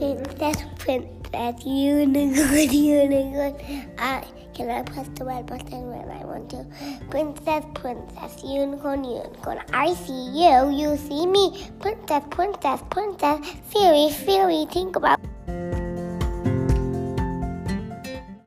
princess, princess, unicorn, unicorn. I can I press the red button when I want to? Princess, princess, unicorn, unicorn. I see you, you see me. Princess, princess, princess, fairy, fairy. Think about.